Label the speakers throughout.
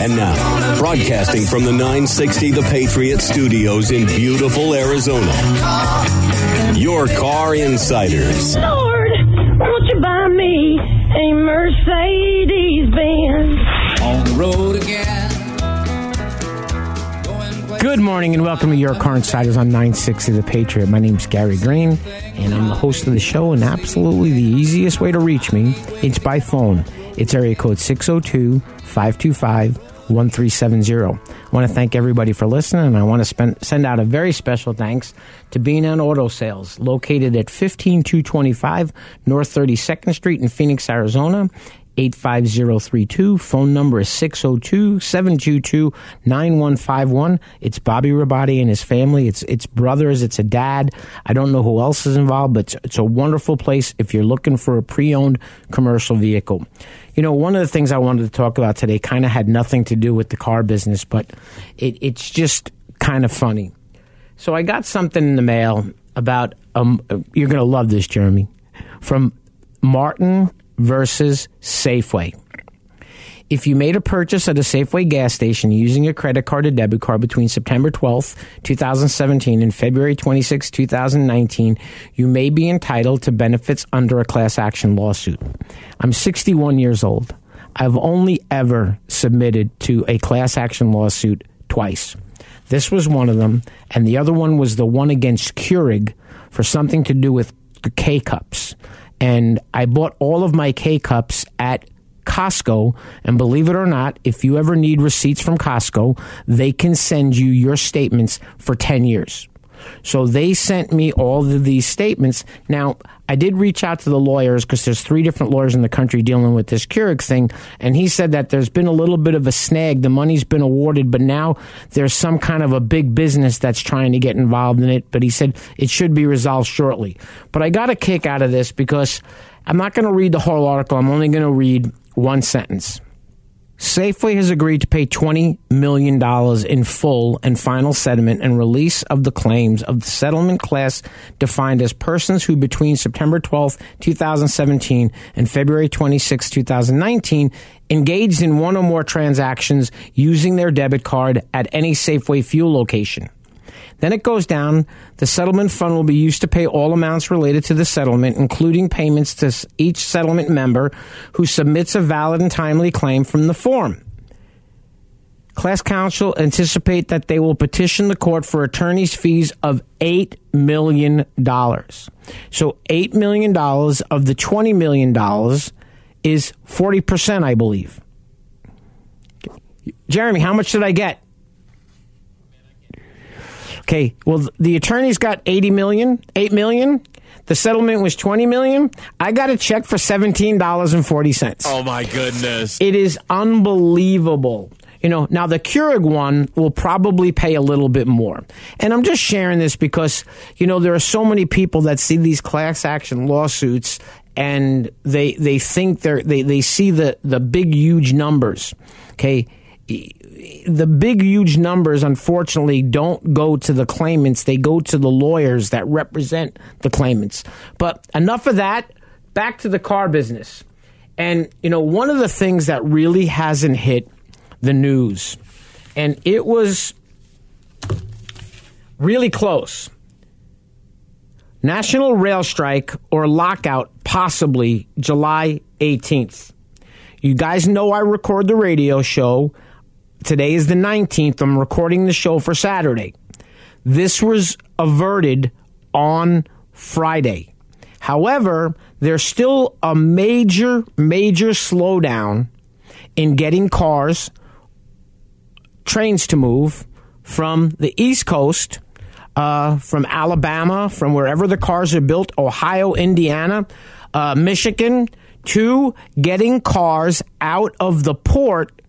Speaker 1: And now, broadcasting from the 960 The Patriot Studios in beautiful Arizona, your car insiders.
Speaker 2: Lord, won't you buy me a Mercedes Benz?
Speaker 3: on the road again.
Speaker 4: Good morning and welcome to Your Car Insiders on 960 The Patriot. My name's Gary Green and I'm the host of the show and absolutely the easiest way to reach me, it's by phone. It's area code 602-525-1370. I want to thank everybody for listening and I want to spend, send out a very special thanks to B&N Auto Sales located at 15225 North 32nd Street in Phoenix, Arizona. 85032. Phone number is 602 722 9151. It's Bobby Rabati and his family. It's it's brothers, it's a dad. I don't know who else is involved, but it's, it's a wonderful place if you're looking for a pre owned commercial vehicle. You know, one of the things I wanted to talk about today kind of had nothing to do with the car business, but it, it's just kind of funny. So I got something in the mail about, um, you're going to love this, Jeremy, from Martin versus Safeway. If you made a purchase at a Safeway gas station using a credit card or debit card between September 12th, 2017 and February 26, 2019, you may be entitled to benefits under a class action lawsuit. I'm 61 years old. I've only ever submitted to a class action lawsuit twice. This was one of them, and the other one was the one against Keurig for something to do with the K cups. And I bought all of my K cups at Costco. And believe it or not, if you ever need receipts from Costco, they can send you your statements for 10 years. So they sent me all of these statements. Now, I did reach out to the lawyers because there's three different lawyers in the country dealing with this Keurig thing, and he said that there's been a little bit of a snag. The money's been awarded, but now there's some kind of a big business that's trying to get involved in it. But he said it should be resolved shortly. But I got a kick out of this because I'm not going to read the whole article. I'm only going to read one sentence. Safeway has agreed to pay $20 million in full and final settlement and release of the claims of the settlement class defined as persons who between September 12, 2017 and February 26, 2019 engaged in one or more transactions using their debit card at any Safeway fuel location. Then it goes down. The settlement fund will be used to pay all amounts related to the settlement, including payments to each settlement member who submits a valid and timely claim from the form. Class counsel anticipate that they will petition the court for attorney's fees of $8 million. So $8 million of the $20 million is 40%, I believe. Jeremy, how much did I get? Okay, well the attorneys got 80 million, 8 million. The settlement was 20 million. I got a check for $17.40.
Speaker 5: Oh my goodness.
Speaker 4: It is unbelievable. You know, now the Keurig one will probably pay a little bit more. And I'm just sharing this because, you know, there are so many people that see these class action lawsuits and they they think they're they, they see the, the big huge numbers. Okay the big, huge numbers, unfortunately, don't go to the claimants. They go to the lawyers that represent the claimants. But enough of that. Back to the car business. And, you know, one of the things that really hasn't hit the news, and it was really close. National rail strike or lockout, possibly July 18th. You guys know I record the radio show Today is the 19th. I'm recording the show for Saturday. This was averted on Friday. However, there's still a major, major slowdown in getting cars, trains to move from the East Coast uh, from Alabama, from wherever the cars are built, Ohio, Indiana, uh, Michigan, to getting cars out of the port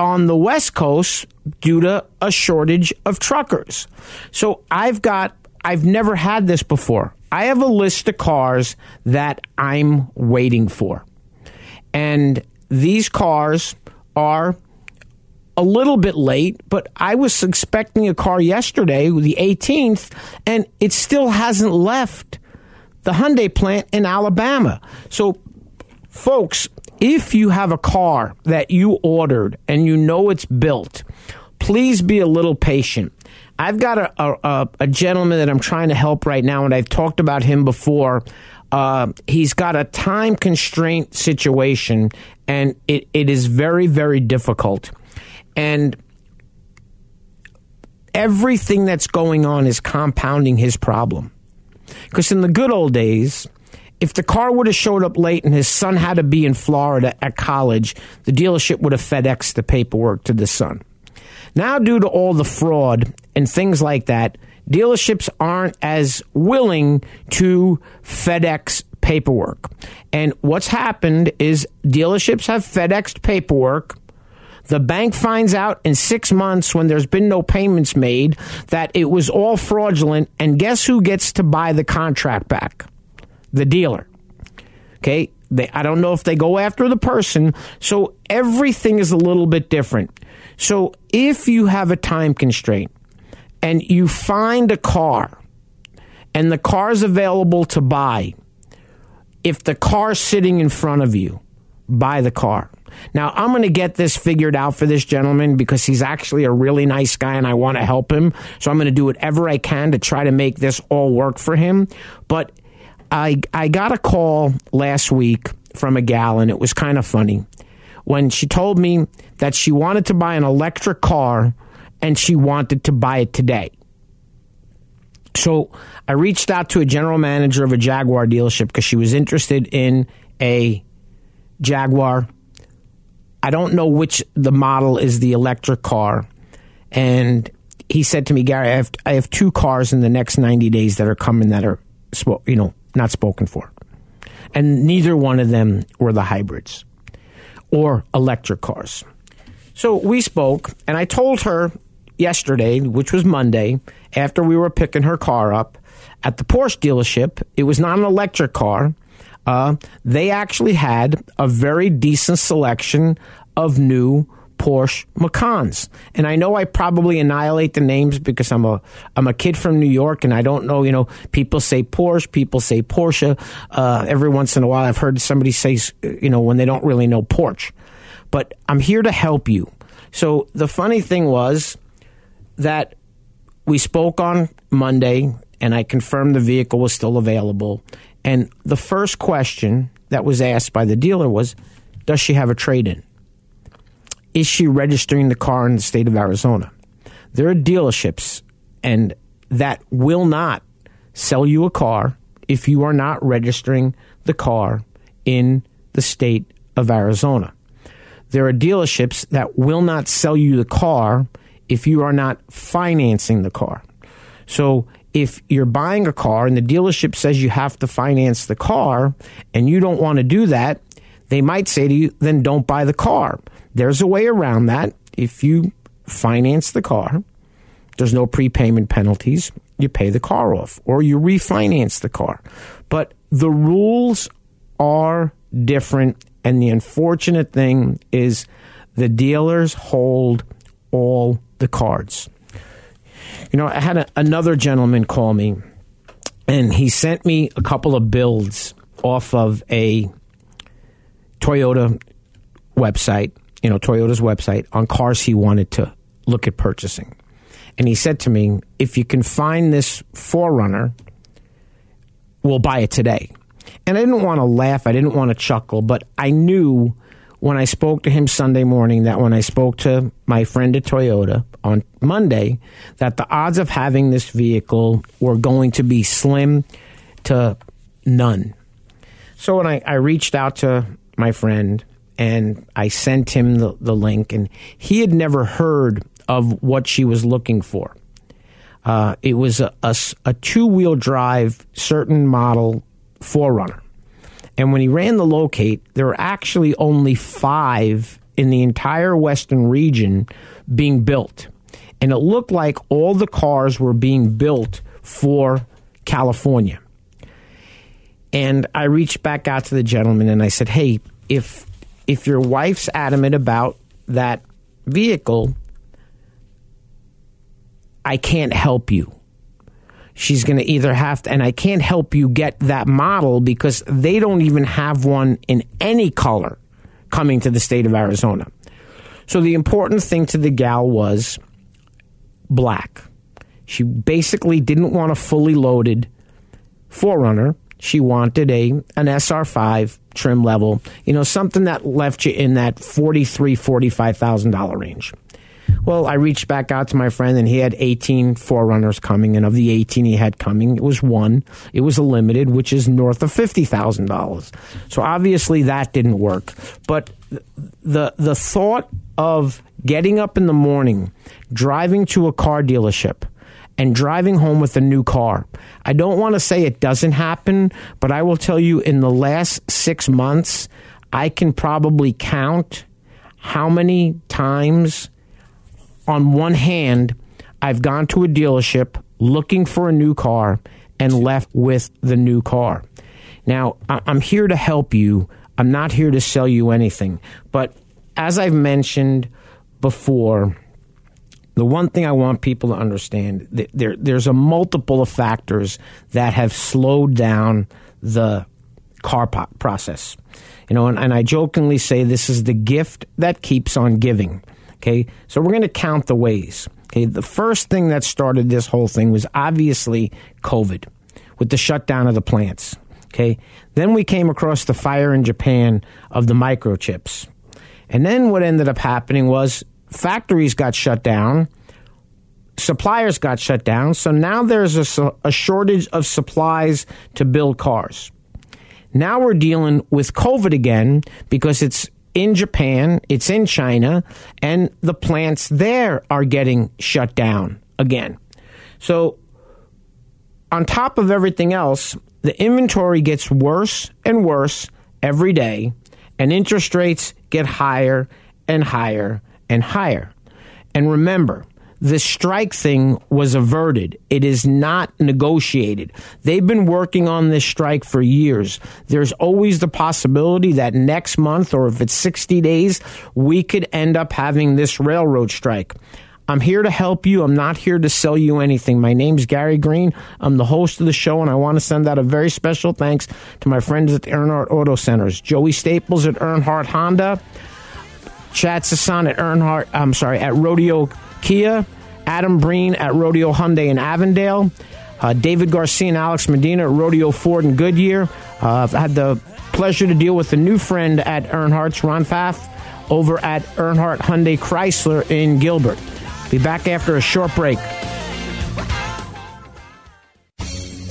Speaker 4: on the West Coast due to a shortage of truckers. So I've got, I've never had this before. I have a list of cars that I'm waiting for. And these cars are a little bit late, but I was expecting a car yesterday, the 18th, and it still hasn't left the Hyundai plant in Alabama. So, folks, if you have a car that you ordered and you know it's built, please be a little patient. I've got a, a, a gentleman that I'm trying to help right now, and I've talked about him before. Uh, he's got a time constraint situation, and it, it is very, very difficult. And everything that's going on is compounding his problem. Because in the good old days, if the car would have showed up late and his son had to be in Florida at college, the dealership would have FedExed the paperwork to the son. Now, due to all the fraud and things like that, dealerships aren't as willing to FedEx paperwork. And what's happened is dealerships have FedExed paperwork. The bank finds out in six months when there's been no payments made that it was all fraudulent. And guess who gets to buy the contract back? The dealer. Okay. They, I don't know if they go after the person. So everything is a little bit different. So if you have a time constraint and you find a car and the car is available to buy, if the car's sitting in front of you, buy the car. Now, I'm going to get this figured out for this gentleman because he's actually a really nice guy and I want to help him. So I'm going to do whatever I can to try to make this all work for him. But I, I got a call last week from a gal and it was kind of funny when she told me that she wanted to buy an electric car and she wanted to buy it today. So I reached out to a general manager of a Jaguar dealership because she was interested in a Jaguar. I don't know which the model is the electric car. And he said to me, Gary, I have, I have two cars in the next 90 days that are coming that are, you know, not spoken for. And neither one of them were the hybrids or electric cars. So we spoke, and I told her yesterday, which was Monday, after we were picking her car up at the Porsche dealership, it was not an electric car. Uh, they actually had a very decent selection of new Porsche Macans. And I know I probably annihilate the names because I'm a I'm a kid from New York and I don't know, you know, people say Porsche, people say Porsche. Uh, every once in a while I've heard somebody say, you know, when they don't really know Porsche. But I'm here to help you. So the funny thing was that we spoke on Monday and I confirmed the vehicle was still available. And the first question that was asked by the dealer was, does she have a trade in? Is she registering the car in the state of Arizona? There are dealerships and that will not sell you a car if you are not registering the car in the state of Arizona. There are dealerships that will not sell you the car if you are not financing the car. So if you're buying a car and the dealership says you have to finance the car and you don't want to do that, they might say to you, then don't buy the car. There's a way around that. If you finance the car, there's no prepayment penalties. You pay the car off or you refinance the car. But the rules are different. And the unfortunate thing is the dealers hold all the cards. You know, I had a, another gentleman call me and he sent me a couple of builds off of a Toyota website you know, Toyota's website on cars he wanted to look at purchasing. And he said to me, if you can find this 4Runner, we'll buy it today. And I didn't want to laugh, I didn't want to chuckle, but I knew when I spoke to him Sunday morning that when I spoke to my friend at Toyota on Monday, that the odds of having this vehicle were going to be slim to none. So when I, I reached out to my friend and I sent him the, the link, and he had never heard of what she was looking for. Uh, it was a, a, a two wheel drive, certain model 4Runner. And when he ran the locate, there were actually only five in the entire western region being built. And it looked like all the cars were being built for California. And I reached back out to the gentleman and I said, "Hey, if if your wife's adamant about that vehicle, I can't help you. She's going to either have to, and I can't help you get that model because they don't even have one in any color coming to the state of Arizona. So the important thing to the gal was black. She basically didn't want a fully loaded 4Runner. She wanted a an SR5 trim level, you know, something that left you in that forty three, forty five thousand dollar range. Well, I reached back out to my friend, and he had 18 4Runners coming, and of the 18 he had coming, it was one. It was a limited, which is north of fifty thousand dollars. So obviously that didn't work. But the the thought of getting up in the morning, driving to a car dealership, and driving home with a new car. I don't want to say it doesn't happen, but I will tell you in the last six months, I can probably count how many times on one hand I've gone to a dealership looking for a new car and left with the new car. Now, I'm here to help you. I'm not here to sell you anything. But as I've mentioned before, the one thing I want people to understand there there's a multiple of factors that have slowed down the car po- process. You know, and, and I jokingly say this is the gift that keeps on giving. Okay, so we're going to count the ways. Okay, the first thing that started this whole thing was obviously COVID with the shutdown of the plants. Okay, then we came across the fire in Japan of the microchips. And then what ended up happening was factories got shut down, suppliers got shut down. So now there's a, a, shortage of supplies to build cars. Now we're dealing with COVID again because it's in Japan, it's in China, and the plants there are getting shut down again. So, on top of everything else, the inventory gets worse and worse every day, and interest rates get higher and higher and higher. And remember, the strike thing was averted. It is not negotiated. They've been working on this strike for years. There's always the possibility that next month, or if it's 60 days, we could end up having this railroad strike. I'm here to help you. I'm not here to sell you anything. My name's Gary Green. I'm the host of the show, and I want to send out a very special thanks to my friends at the Earnhardt Auto Centers. Joey Staples at Earnhardt Honda, Chad Sasan at Earnhardt, I'm sorry, at Rodeo Kia, Adam Breen at Rodeo Hyundai in Avondale, uh, David Garcia and Alex Medina at Rodeo Ford in Goodyear. Uh, I've had the pleasure to deal with a new friend at Earnhardt's, Ron Pfaff, over at Earnhardt Hyundai Chrysler in Gilbert. Be back after a short break.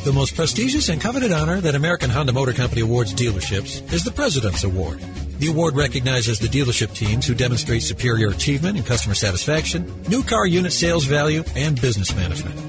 Speaker 5: The most prestigious and coveted honor that American Honda Motor Company awards dealerships is the President's Award. The award recognizes the dealership teams who demonstrate superior achievement in customer satisfaction, new car unit sales value, and business management.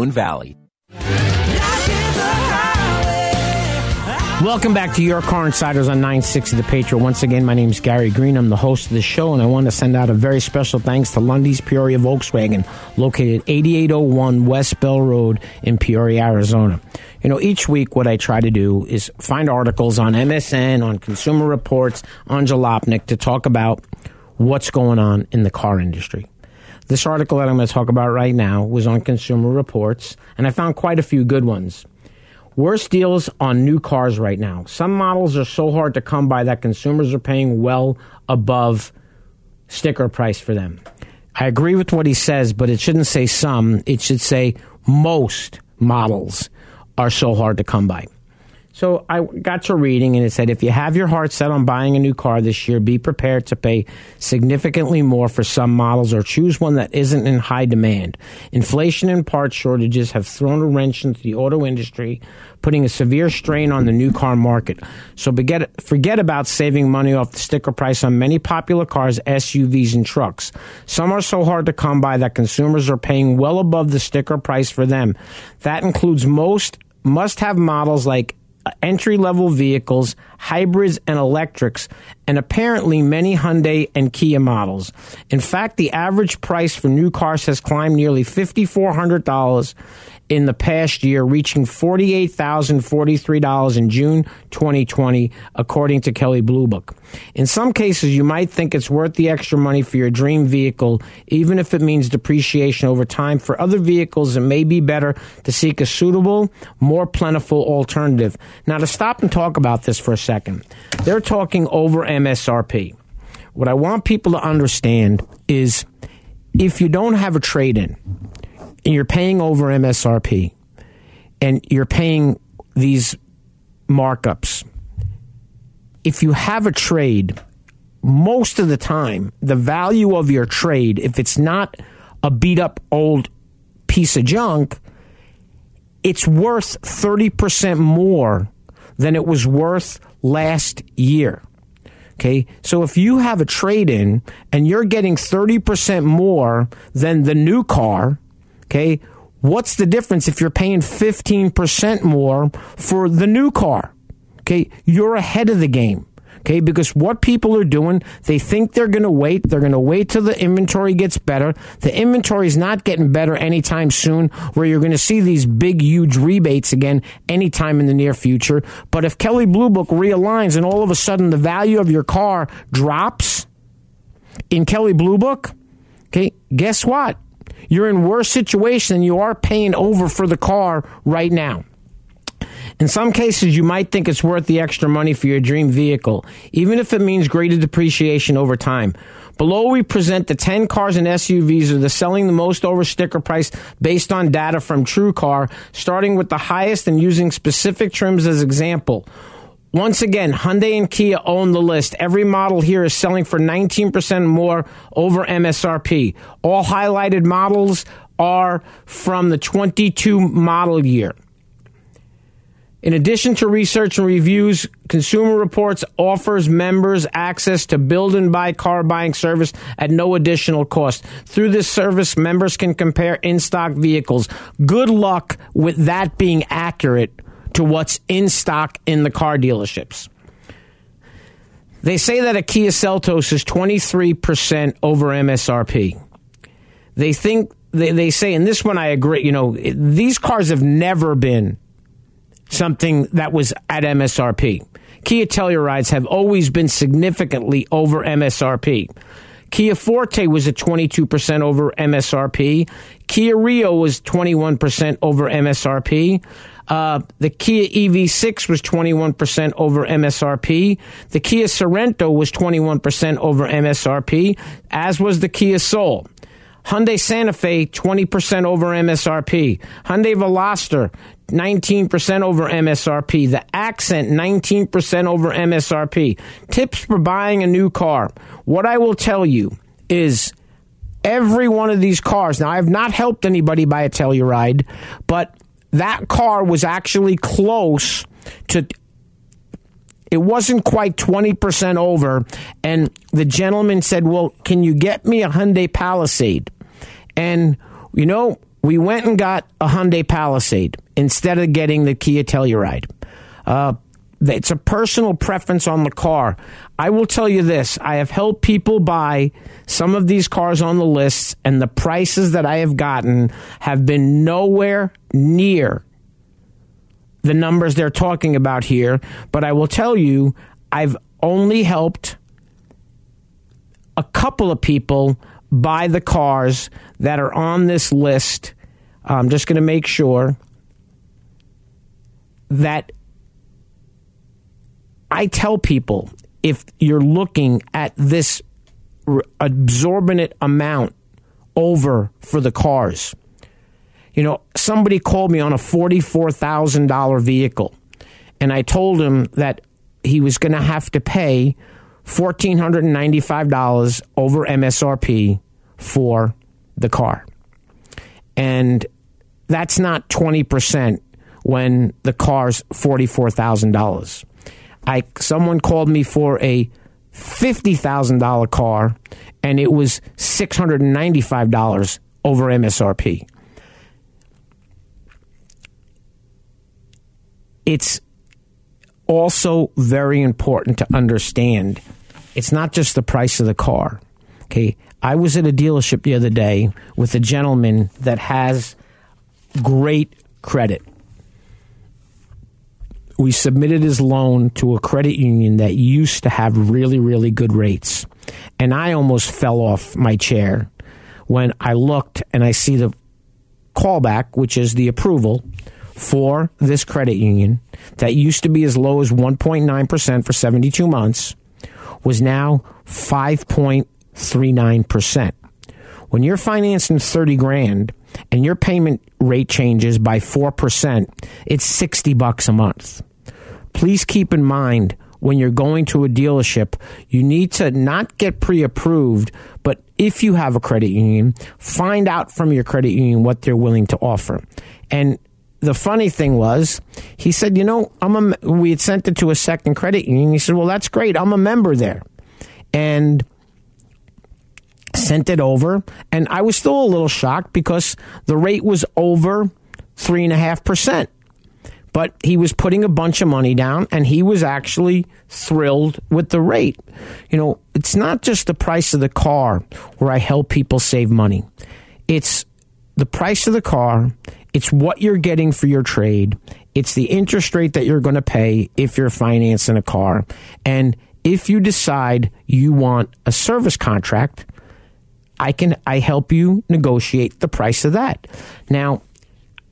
Speaker 6: Moon Valley.
Speaker 4: Welcome back to Your Car Insiders on 960 The Patriot. Once again, my name is Gary Green. I'm the host of the show, and I want to send out a very special thanks to Lunde's Peoria Volkswagen, located 8801 West Bell Road in Peoria, Arizona. You know, each week what I try to do is find articles on MSN, on Consumer Reports, on Jalopnik to talk about what's going on in the car industry. This article that I'm going to talk about right now was on Consumer Reports, and I found quite a few good ones. Worst deals on new cars right now. Some models are so hard to come by that consumers are paying well above sticker price for them. I agree with what he says, but it shouldn't say some, it should say most models are so hard to come by. So I got to reading and it said if you have your heart set on buying a new car this year, be prepared to pay significantly more for some models or choose one that isn't in high demand. Inflation and part shortages have thrown a wrench into the auto industry, putting a severe strain on the new car market. So forget, forget about saving money off the sticker price on many popular cars, SUVs, and trucks. Some are so hard to come by that consumers are paying well above the sticker price for them. That includes most must have models like entry level vehicles, hybrids, and electrics, and apparently many Hyundai and Kia models. In fact, the average price for new cars has climbed nearly $5,400 in the past year, reaching $48,043 in June 2020, according to Kelley Blue Book. In some cases, you might think it's worth the extra money for your dream vehicle, even if it means depreciation over time. For other vehicles, it may be better to seek a suitable, more plentiful alternative. Now, to stop and talk about this for a second, they're talking over MSRP. What I want people to understand is if you don't have a trade in, and you're paying over MSRP and you're paying these markups, if you have a trade, most of the time, the value of your trade, if it's not a beat up old piece of junk, it's worth 30% more than it was worth last year. Okay. So if you have a trade in and you're getting 30% more than the new car, Okay. What's the difference if you're paying 15% more for the new car? Okay. You're ahead of the game. Okay, because what people are doing, they think they're going to wait. They're going to wait till the inventory gets better. The inventory is not getting better anytime soon, where you're going to see these big, huge rebates again anytime in the near future. But if Kelley Blue Book realigns and all of a sudden the value of your car drops in Kelley Blue Book, okay, guess what? You're in worse situation than you are paying over for the car right now. In some cases, you might think it's worth the extra money for your dream vehicle, even if it means greater depreciation over time. Below, we present the 10 cars and SUVs that are selling the most over sticker price based on data from TrueCar, starting with the highest and using specific trims as example. Once again, Hyundai and Kia own the list. Every model here is selling for 19% more over MSRP. All highlighted models are from the 22 model year. In addition to research and reviews, Consumer Reports offers members access to build and buy car buying service at no additional cost. Through this service, members can compare in stock vehicles. Good luck with that being accurate to what's in stock in the car dealerships. They say that a Kia Seltos is 23% over MSRP. They think, they, they say, and this one I agree, you know, these cars have never been something that was at MSRP. Kia Tellurides have always been significantly over MSRP. Kia Forte was at 22% over MSRP. Kia Rio was 21% over MSRP. Uh, the Kia EV6 was 21% over MSRP. The Kia Sorento was 21% over MSRP, as was the Kia Soul. Hyundai Santa Fe 20% over MSRP. Hyundai Veloster 19% over MSRP. The Accent 19% over MSRP. Tips for buying a new car. What I will tell you is every one of these cars. Now, I have not helped anybody buy a Telluride, but that car was actually close to it wasn't quite 20% over. And the gentleman said well can you get me a hyundai palisade? And you know we went and got a hyundai palisade instead of getting the kia telluride. Uh, it's a personal preference on the car. I will tell you this I have helped people buy some of these cars on the lists, and the prices that I have gotten have been nowhere near the numbers they're talking about here. But I will tell you, I've only helped a couple of people buy the cars that are on this list. I'm just going to make sure that I tell people if you're looking at this absorbent amount over for the cars, you know, somebody called me on a $44,000 vehicle, and I told him that he was going to have to pay $1,495 over MSRP for the car. And that's not 20% when the car's $44,000. I someone called me for a $50,000 car and it was $695 over MSRP. It's also very important to understand it's not just the price of the car. Okay, I was at a dealership the other day with a gentleman that has great credit we submitted his loan to a credit union that used to have really, really good rates. And I almost fell off my chair when I looked and I see the callback, which is the approval for this credit union that used to be as low as 1.9% for 72 months was now 5.39%. When you're financing 30 grand and your payment rate changes by 4%, it's 60 bucks a month please keep in mind when you're going to a dealership, you need to not get pre approved, but if you have a credit union, find out from your credit union what they're willing to offer. And the funny thing was, he said, you know, I'm a, we had sent it to a second credit union. He said, well, that's great. I'm a member there. And sent it over. And I was still a little shocked because the rate was over three and a half percent but he was putting a bunch of money down and he was actually thrilled with the rate. You know, it's not just the price of the car where I help people save money. It's the price of the car, it's what you're getting for your trade, it's the interest rate that you're going to pay if you're financing a car. And if you decide you want a service contract, I can I help you negotiate the price of that. Now,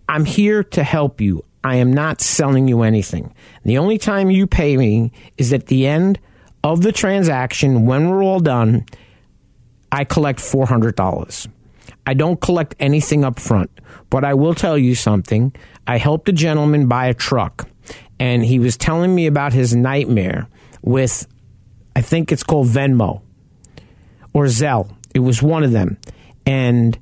Speaker 4: I'm here to help you. I am not selling you anything. The only time you pay me is at the end of the transaction when we're all done. I collect $400. I don't collect anything up front, but I will tell you something. I helped a gentleman buy a truck, and he was telling me about his nightmare with, I think it's called Venmo or Zelle. It was one of them. And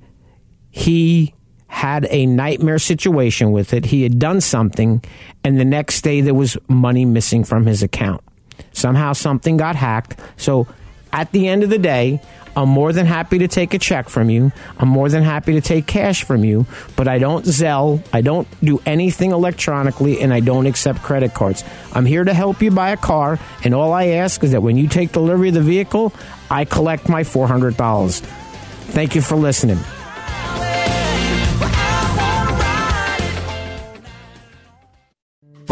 Speaker 4: he had a nightmare situation with it. He had done something, and the next day there was money missing from his account. Somehow something got hacked. So at the end of the day, I'm more than happy to take a check from you. I'm more than happy to take cash from you, but I don't Zelle, I don't do anything electronically, and I don't accept credit cards. I'm here to help you buy a car, and all I ask is that when you take delivery of the vehicle, I collect my $400. Thank you for listening.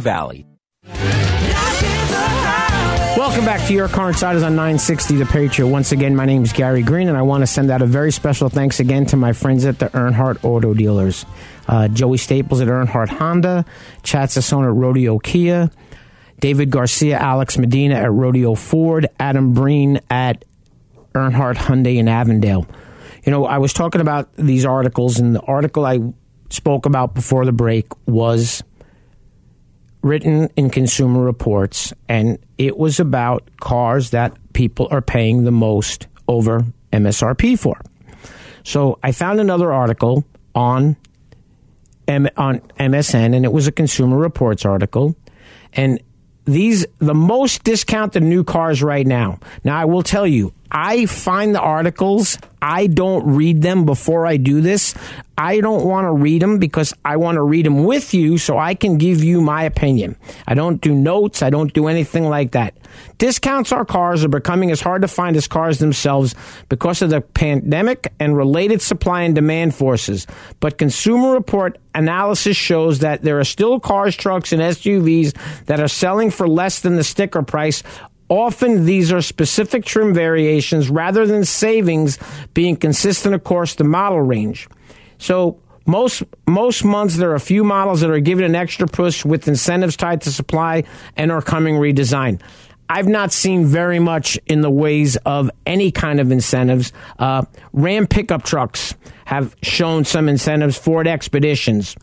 Speaker 6: Valley.
Speaker 4: Welcome back to Your Car Insiders on 960 The Patriot. Once again, my name is Gary Green, and I want to send out a very special thanks again to my friends at the Earnhardt Auto Dealers. Uh, Joey Staples at Earnhardt Honda, Chad Sassone at Rodeo Kia, David Garcia, Alex Medina at Rodeo Ford, Adam Breen at Earnhardt Hyundai in Avondale. You know, I was talking about these articles, and the article I spoke about before the break was written in Consumer Reports, and it was about cars that people are paying the most over MSRP for. So I found another article on M- on MSN, and it was a Consumer Reports article, and these the most discounted new cars right now. Now I will tell you, I find the articles, I don't read them before I do this. I don't want to read them because I want to read them with you so I can give you my opinion. I don't do notes, I don't do anything like that. Discounts on cars are becoming as hard to find as cars themselves because of the pandemic and related supply and demand forces. But Consumer Report analysis shows that there are still cars, trucks, and SUVs that are selling for less than the sticker price Often these are specific trim variations rather than savings being consistent across the model range. So most most months there are a few models that are given an extra push with incentives tied to supply and are coming redesigned. I've not seen very much in the ways of any kind of incentives. Uh, Ram pickup trucks have shown some incentives. Ford Expeditions.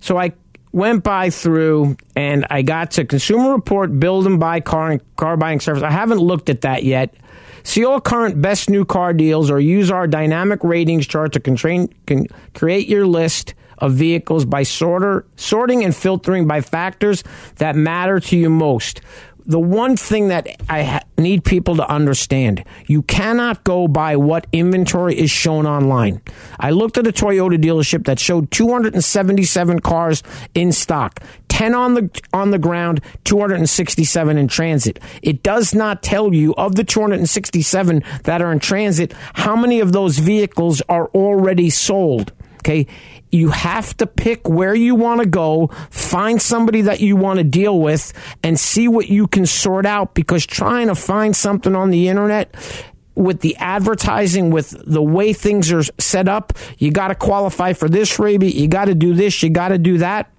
Speaker 4: So I went by through and I got to Consumer Report, build and buy car and car buying service. I haven't looked at that yet. See all current best new car deals or use our dynamic ratings chart to create your list of vehicles by sorter, sorting and filtering by factors that matter to you most the one thing that I ha- need people to understand you cannot go by what inventory is shown online. I looked at a Toyota dealership that showed 277 cars in stock. 10 on the on the ground, 267 in transit. It does not tell you of the 267 that are in transit how many of those vehicles are already sold. Okay, you have to pick where you want to go, find somebody that you want to deal with, and see what you can sort out because trying to find something on the internet with the advertising, with the way things are set up, you got to qualify for this rebate, you got to do this, you got to do that.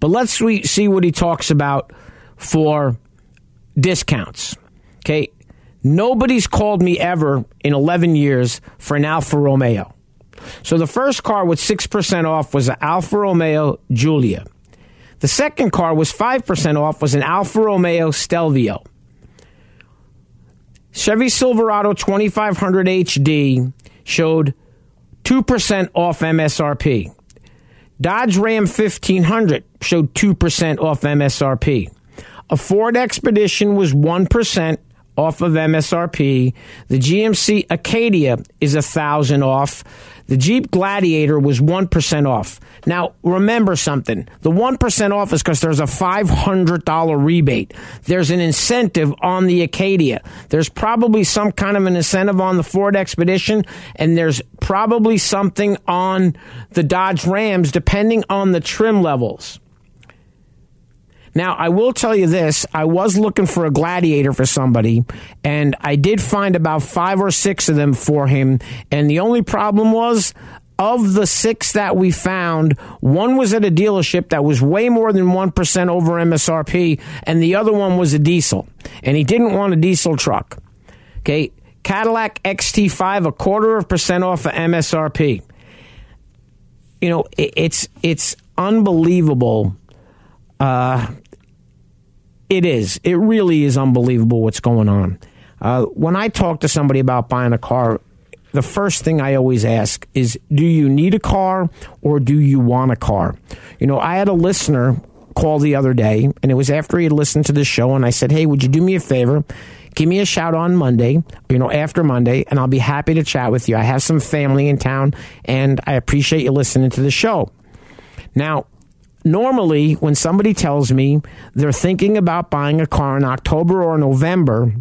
Speaker 4: But let's see what he talks about for discounts. Okay. Nobody's called me ever in 11 years for an Alfa Romeo. So the first car with 6% off was an Alfa Romeo Giulia. The second car was 5% off was an Alfa Romeo Stelvio. Chevy Silverado 2500 HD showed 2% off MSRP. Dodge Ram 1500 showed 2% off MSRP. A Ford Expedition was 1% off of MSRP. The GMC Acadia is a thousand off. The Jeep Gladiator was 1% off. Now, remember something. The 1% off is because there's a $500 rebate. There's an incentive on the Acadia. There's probably some kind of an incentive on the Ford Expedition, and there's probably something on the Dodge Rams, depending on the trim levels. Now, I will tell you this I was looking for a gladiator for somebody, and I did find about five or six of them for him. And the only problem was, of the six that we found, one was at a dealership that was way more than 1% over MSRP, and the other one was a diesel. And he didn't want a diesel truck. Okay. Cadillac XT5, a quarter of percent off of MSRP. You know, it's it's unbelievable uh, it is. It really is unbelievable what's going on. Uh, when I talk to somebody about buying a car, the first thing I always ask is, do you need a car or do you want a car? You know, I had a listener call the other day, and it was after he had listened to the show, and I said, "Hey, would you do me a favor? Give me a shout on Monday, you know, after Monday, and I'll be happy to chat with you. I have some family in town, and I appreciate you listening to the show." Now, normally, when somebody tells me they're thinking about buying a car in October or November,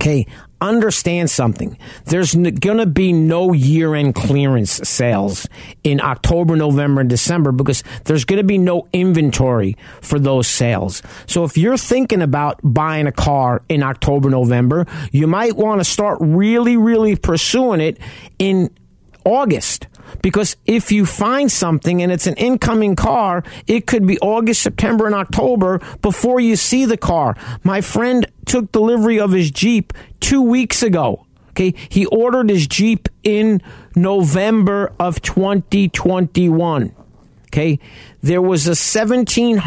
Speaker 4: okay, understand something. There's going to be no year end clearance sales in October, November, and December because there's going to be no inventory for those sales. So if you're thinking about buying a car in October, November, you might want to start really, really pursuing it in August. Because if you find something and it's an incoming car, it could be August, September, and October before you see the car. My friend took delivery of his Jeep two weeks ago. Okay. He ordered his Jeep in November of 2021. Okay. There was a $1,700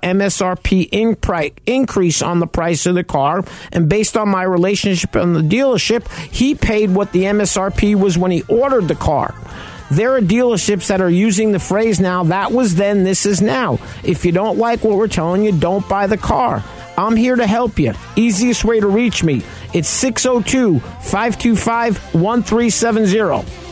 Speaker 4: MSRP in increase on the price of the car. And based on my relationship in the dealership, he paid what the MSRP was when he ordered the car. There are dealerships that are using the phrase now, that was then, this is now. If you don't like what we're telling you, don't buy the car. I'm here to help you. Easiest way to reach me, it's 602 525 1370.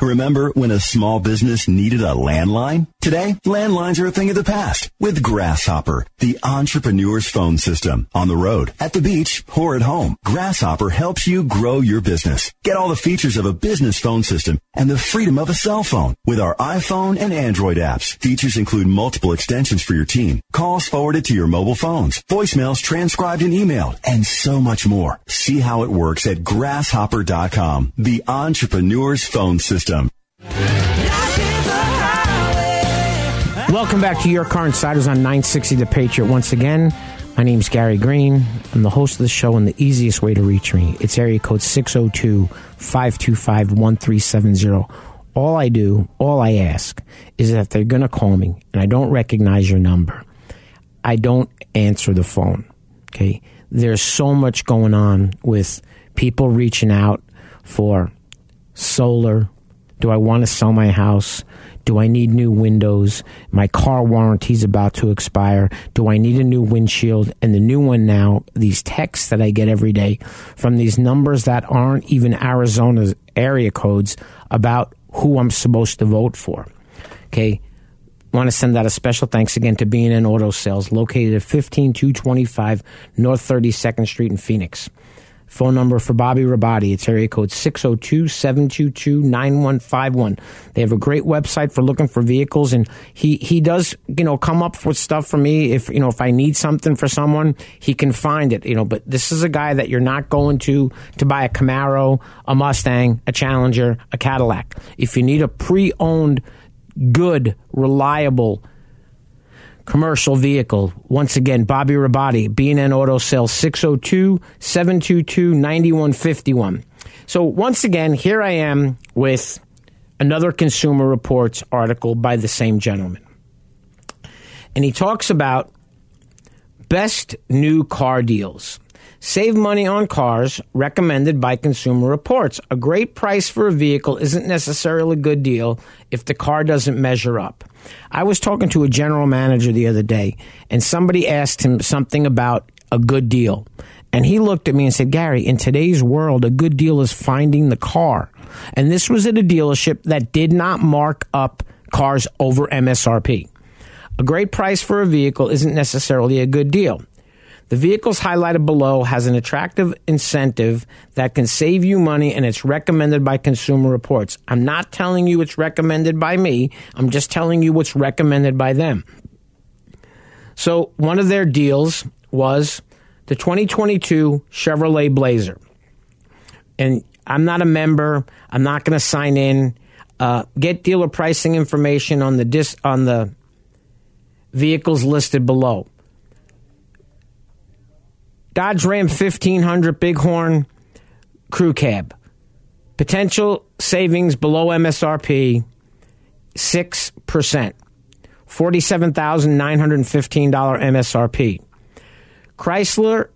Speaker 7: Remember when a small business needed a landline? Today, landlines are a thing of the past with Grasshopper, the entrepreneur's phone system. On the road, at the beach, or at home, Grasshopper helps you grow your business. Get all the features of a business phone system and the freedom of a cell phone with our iPhone and Android apps. Features include multiple extensions for your team, calls forwarded to your mobile phones, voicemails transcribed and emailed, and so much more. See how it works at grasshopper.com, the entrepreneur's phone system.
Speaker 4: Welcome back to Your Car Insiders on 960 The Patriot. Once again, my name's Gary Green. I'm the host of the show, and the easiest way to reach me, it's area code 602-525-1370. All I do, all I ask, is that they're going to call me, and I don't recognize your number. I don't answer the phone, okay? There's so much going on with people reaching out for solar. Do I want to sell my house? Do I need new windows? My car warranty's about to expire. Do I need a new windshield? And the new one now, these texts that I get every day from these numbers that aren't even Arizona's area codes about who I'm supposed to vote for. Okay. Want to send out a special thanks again to B&N Auto Sales, located at 15225 North 32nd Street in Phoenix. Phone number for Bobby Rabati. It's area code 602-722-9151. They have a great website for looking for vehicles and he, he does, you know, come up with stuff for me. If, you know, if I need something for someone, he can find it, you know, but this is a guy that you're not going to, to buy a Camaro, a Mustang, a Challenger, a Cadillac. If you need a pre-owned, good, reliable, commercial vehicle. Once again, Bobby Rabati, B&N Auto Sales, 602-722-9151. So once again, here I am with another Consumer Reports article by the same gentleman. And he talks about best new car deals. Save money on cars recommended by Consumer Reports. A great price for a vehicle isn't necessarily a good deal if the car doesn't measure up. I was talking to a general manager the other day, and somebody asked him something about a good deal. And he looked at me and said, Gary, in today's world, a good deal is finding the car. And this was at a dealership that did not mark up cars over MSRP. A great price for a vehicle isn't necessarily a good deal. The vehicles highlighted below has an attractive incentive that can save you money and it's recommended by Consumer Reports. I'm not telling you it's recommended by me. I'm just telling you what's recommended by them. So one of their deals was the 2022 Chevrolet Blazer. And I'm not a member. I'm not going to sign in. Uh, get dealer pricing information on the dis- on the vehicles listed below. Dodge Ram 1500 Bighorn Crew Cab. Potential savings below MSRP 6%. $47,915 MSRP. Chrysler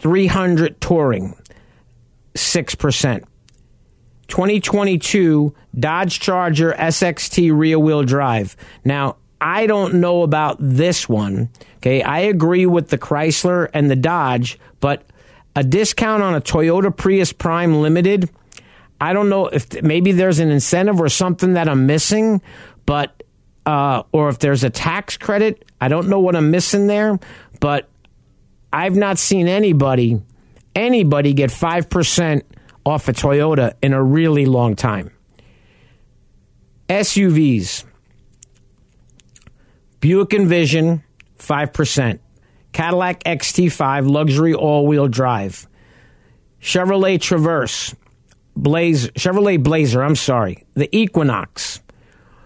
Speaker 4: 300 Touring 6%. 2022 Dodge Charger SXT rear wheel drive. Now, I don't know about this one. Okay, I agree with the Chrysler and the Dodge, but a discount on a Toyota Prius Prime Limited, I don't know if maybe there's an incentive or something that I'm missing, but uh, or if there's a tax credit. I don't know what I'm missing there, but I've not seen anybody anybody get five percent off a Toyota in a really long time. SUVs. Buick Envision, 5%. Cadillac XT5 luxury all-wheel drive. Chevrolet Traverse, Blaze, Chevrolet Blazer, I'm sorry. The Equinox.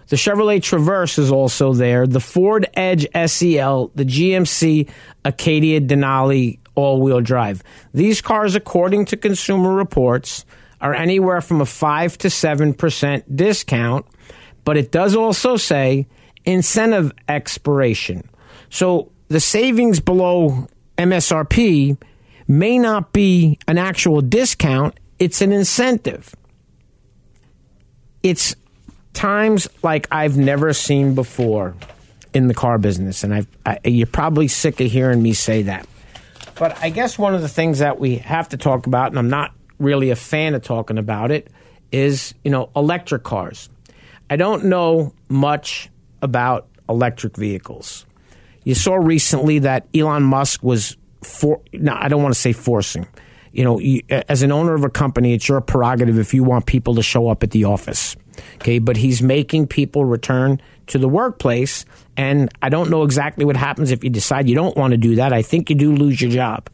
Speaker 4: The Chevrolet Traverse is also there. The Ford Edge SEL, the GMC Acadia Denali all wheel drive. These cars, according to Consumer Reports, are anywhere from a 5 to 7% discount, but it does also say incentive expiration. So the savings below MSRP may not be an actual discount, it's an incentive. It's times like I've never seen before in the car business, and I've, I, you're probably sick of hearing me say that. But I guess one of the things that we have to talk about, and I'm not really a fan of talking about it, is you know electric cars. I don't know much about electric vehicles. You saw recently that Elon Musk was for. No, I don't want to say forcing. You know, you, as an owner of a company, it's your prerogative if you want people to show up at the office. Okay, but he's making people return to the workplace, and I don't know exactly what happens if you decide you don't want to do that. I think you do lose your job.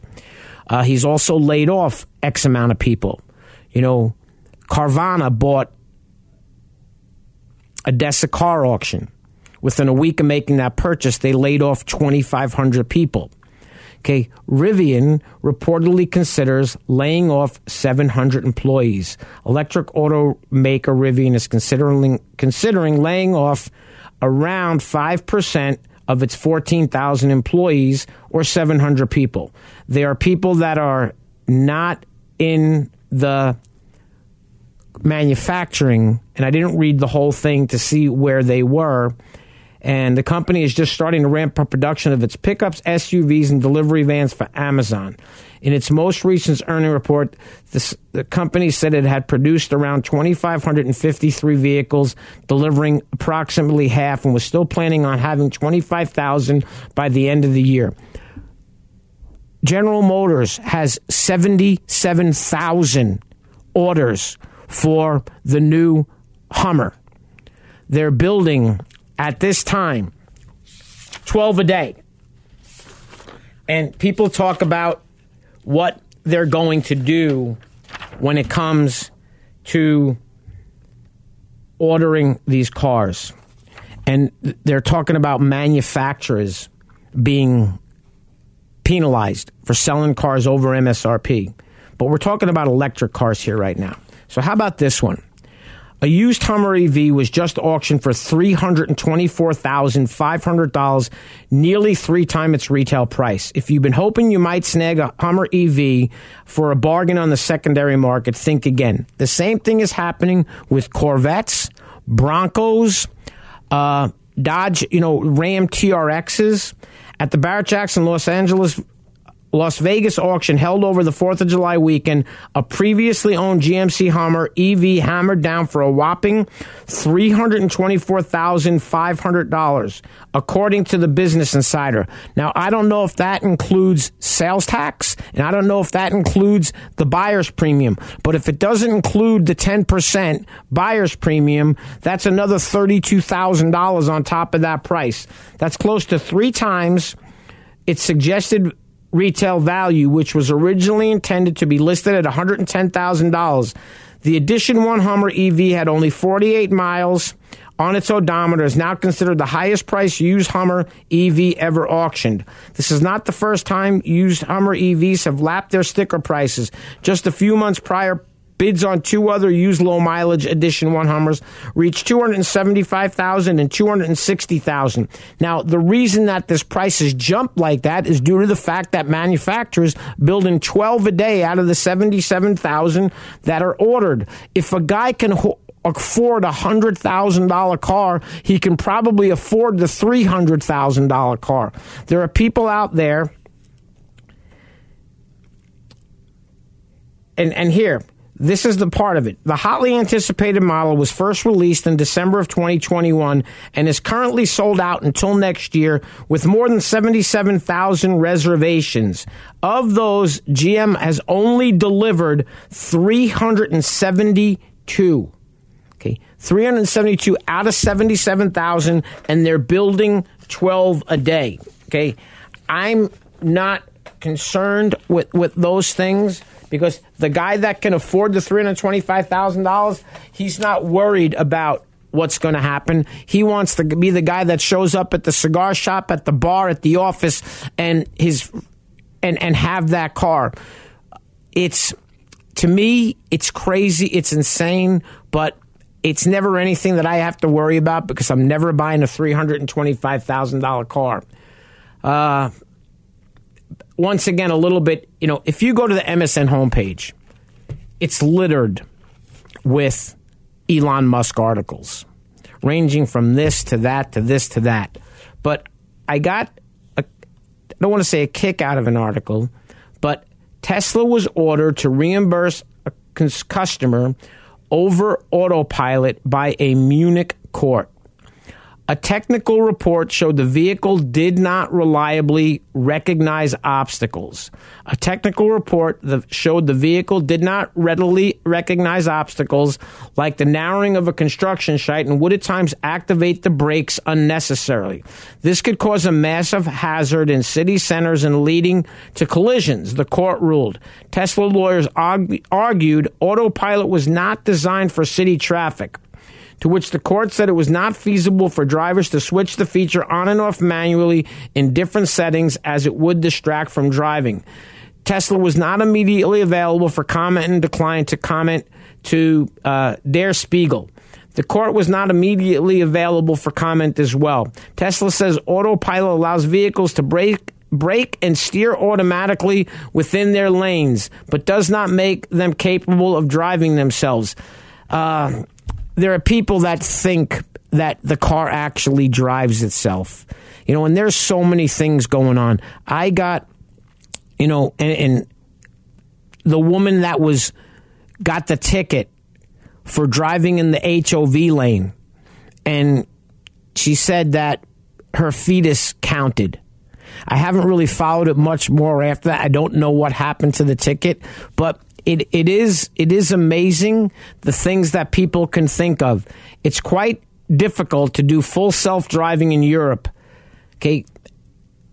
Speaker 4: Uh, he's also laid off X amount of people. You know, Carvana bought ADESA car auction. Within a week of making that purchase, they laid off 2,500 people. Okay, Rivian reportedly considers laying off 700 employees. Electric automaker Rivian is considering considering laying off around 5% of its 14,000 employees or 700 people. They are people that are not in the manufacturing, and I didn't read the whole thing to see where they were and the company is just starting to ramp up production of its pickups, SUVs, and delivery vans for Amazon. In its most recent earning report, this, the company said it had produced around 2,553 vehicles, delivering approximately half, and was still planning on having 25,000 by the end of the year. General Motors has 77,000 orders for the new Hummer. They're building at this time 12 a day. And people talk about what they're going to do when it comes to ordering these cars. And they're talking about manufacturers being penalized for selling cars over MSRP. But we're talking about electric cars here right now. So, how about this one? A used Hummer EV was just auctioned for $324,500, nearly three times its retail price. If you've been hoping you might snag a Hummer EV for a bargain on the secondary market, think again. The same thing is happening with Corvettes, Broncos, uh, Dodge, you know, Ram TRXs. At the Barrett Jackson Los Angeles Las Vegas auction held over the 4th of July weekend, a previously owned GMC Hummer EV hammered down for a whopping $324,500, according to the Business Insider. Now, I don't know if that includes sales tax, and I don't know if that includes the buyer's premium, but if it doesn't include the 10% buyer's premium, that's another $32,000 on top of that price. That's close to three times its suggested retail value, which was originally intended to be listed at $110,000. The Edition 1 Hummer EV had only 48 miles on its odometer is now considered the highest priced used Hummer EV ever auctioned. This is not the first time used Hummer EVs have lapped their sticker prices. Just a few months prior, bids on two other used low mileage edition 1 Hummers reached 275,000 and 260,000. Now, the reason that this price has jumped like that is due to the fact that manufacturers building 12 a day out of the 77,000 that are ordered. If a guy can ho- afford a hundred thousand dollar car, he can probably afford the three hundred thousand dollar car. There are people out there, and and here. This is the part of it. The hotly anticipated model was first released in December of 2021 and is currently sold out until next year with more than 77,000 reservations. Of those, GM has only delivered 372. Okay, 372 out of 77,000, and they're building 12 a day. Okay, I'm not concerned with, with those things because the guy that can afford the $325,000, he's not worried about what's going to happen. He wants to be the guy that shows up at the cigar shop, at the bar, at the office, and his and and have that car. It's to me, it's crazy, it's insane, but it's never anything that I have to worry about because I'm never buying a $325,000 car. Uh, once again, a little bit, you know, if you go to the MSN homepage, it's littered with Elon Musk articles, ranging from this to that to this to that. But I got, a, I don't want to say a kick out of an article, but Tesla was ordered to reimburse a customer over autopilot by a Munich court. A technical report showed the vehicle did not reliably recognize obstacles. A technical report showed the vehicle did not readily recognize obstacles, like the narrowing of a construction site, and would at times activate the brakes unnecessarily. This could cause a massive hazard in city centers and leading to collisions, the court ruled. Tesla lawyers argued autopilot was not designed for city traffic to which the court said it was not feasible for drivers to switch the feature on and off manually in different settings as it would distract from driving. Tesla was not immediately available for comment and declined to comment to uh, Der Spiegel. The court was not immediately available for comment as well. Tesla says autopilot allows vehicles to brake brake and steer automatically within their lanes, but does not make them capable of driving themselves. Uh, there are people that think that the car actually drives itself. You know, and there's so many things going on. I got, you know, and, and the woman that was got the ticket for driving in the HOV lane, and she said that her fetus counted. I haven't really followed it much more after that. I don't know what happened to the ticket, but it, it is it is amazing the things that people can think of. It's quite difficult to do full self driving in Europe. Okay,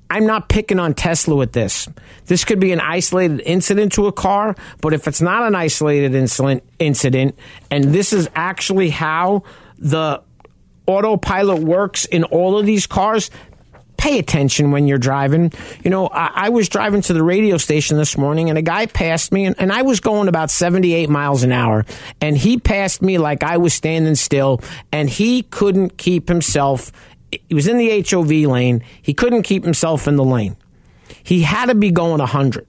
Speaker 4: I'm not picking on Tesla with this. This could be an isolated incident to a car, but if it's not an isolated incident, incident and this is actually how the autopilot works in all of these cars, pay attention when you're driving. You know, I, I, was driving to the radio station this morning and a guy passed me and, and, I was going about 78 miles an hour and he passed me like I was standing still and he couldn't keep himself. He was in the HOV lane. He couldn't keep himself in the lane. He had to be going 100.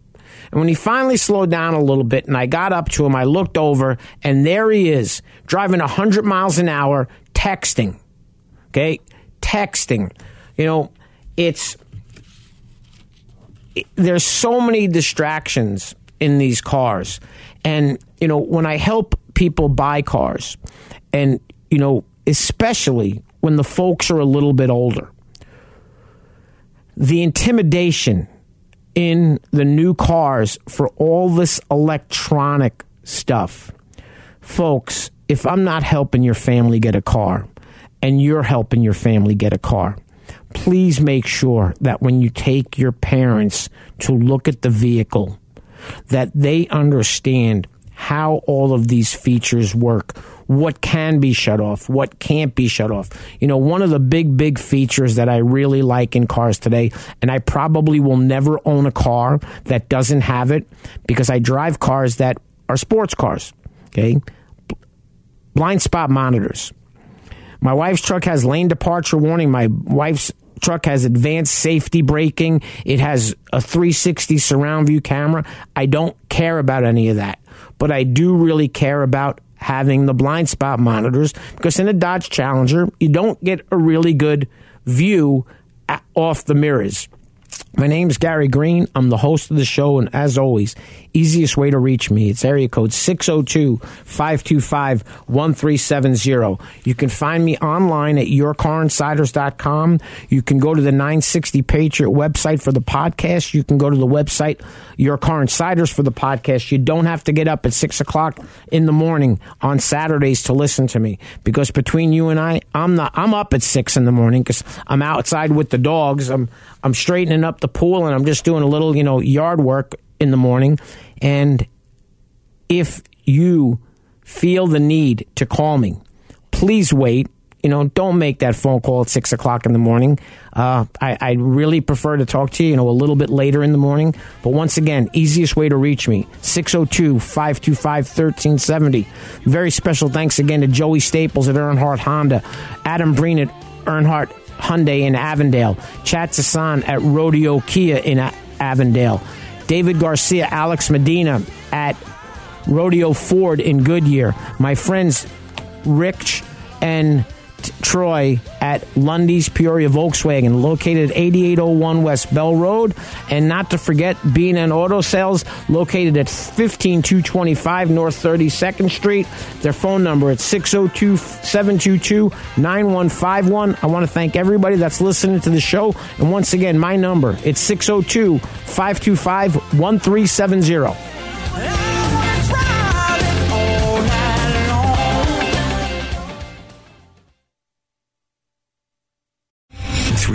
Speaker 4: And when he finally slowed down a little bit and I got up to him, I looked over and there he is driving 100 miles an hour texting. Okay? Texting. You know, it's there's so many distractions in these cars. And, you know, when I help people buy cars, and, you know, especially when the folks are a little bit older, the intimidation in the new cars for all this electronic stuff. Folks, if I'm not helping your family get a car and you're helping your family get a car, please make sure that when you take your parents to look at the vehicle, that they understand how all of these features work, what can be shut off, what can't be shut off. You know, one of the big, big features that I really like in cars today, and I probably will never own a car that doesn't have it because I drive cars that are sports cars, okay? Blind spot monitors. My wife's truck has lane departure warning. My wife's truck has advanced safety braking. It has a 360 surround view camera. I don't care about any of that, but I do really care about having the blind spot monitors because in a Dodge Challenger, you don't get a really good view off the mirrors. My name is Gary Green. I'm the host of the show, and as always, easiest way to reach me, it's area code 602 525 1370. You can find me online at yourcarinsiders.com. You can go to the 960 Patriot website for the podcast. You can go to the website, Your Car Insiders, for the podcast. You don't have to get up at 6 o'clock in the morning on Saturdays to listen to me because between you and I, I'm not, I'm up at 6 in the morning because I'm outside with the dogs. I'm, I'm straightening up the pool and I'm just doing a little, you know, yard work in the morning. And if you feel the need to call me, please wait. You know, don't make that phone call at six o'clock in the morning. Uh, I, I really prefer to talk to you, you know, a little bit later in the morning. But once again, easiest way to reach me, 602 525 1370. Very special thanks again to Joey Staples at Earnhardt Honda, Adam Breen at Earnhardt Hyundai in Avondale, Chad Sasan at Rodeo Kia in Avondale, David Garcia, Alex Medina at Rodeo Ford in Goodyear, my friends Rich and Troy at Lunde's Peoria Volkswagen, located at 8801 West Bell Road. And not to forget, B&N Auto Sales, located at 15225 North 32nd Street. Their phone number at 602 722 9151. I want to thank everybody that's listening to the show. And once again, my number, it's 602 525 1370.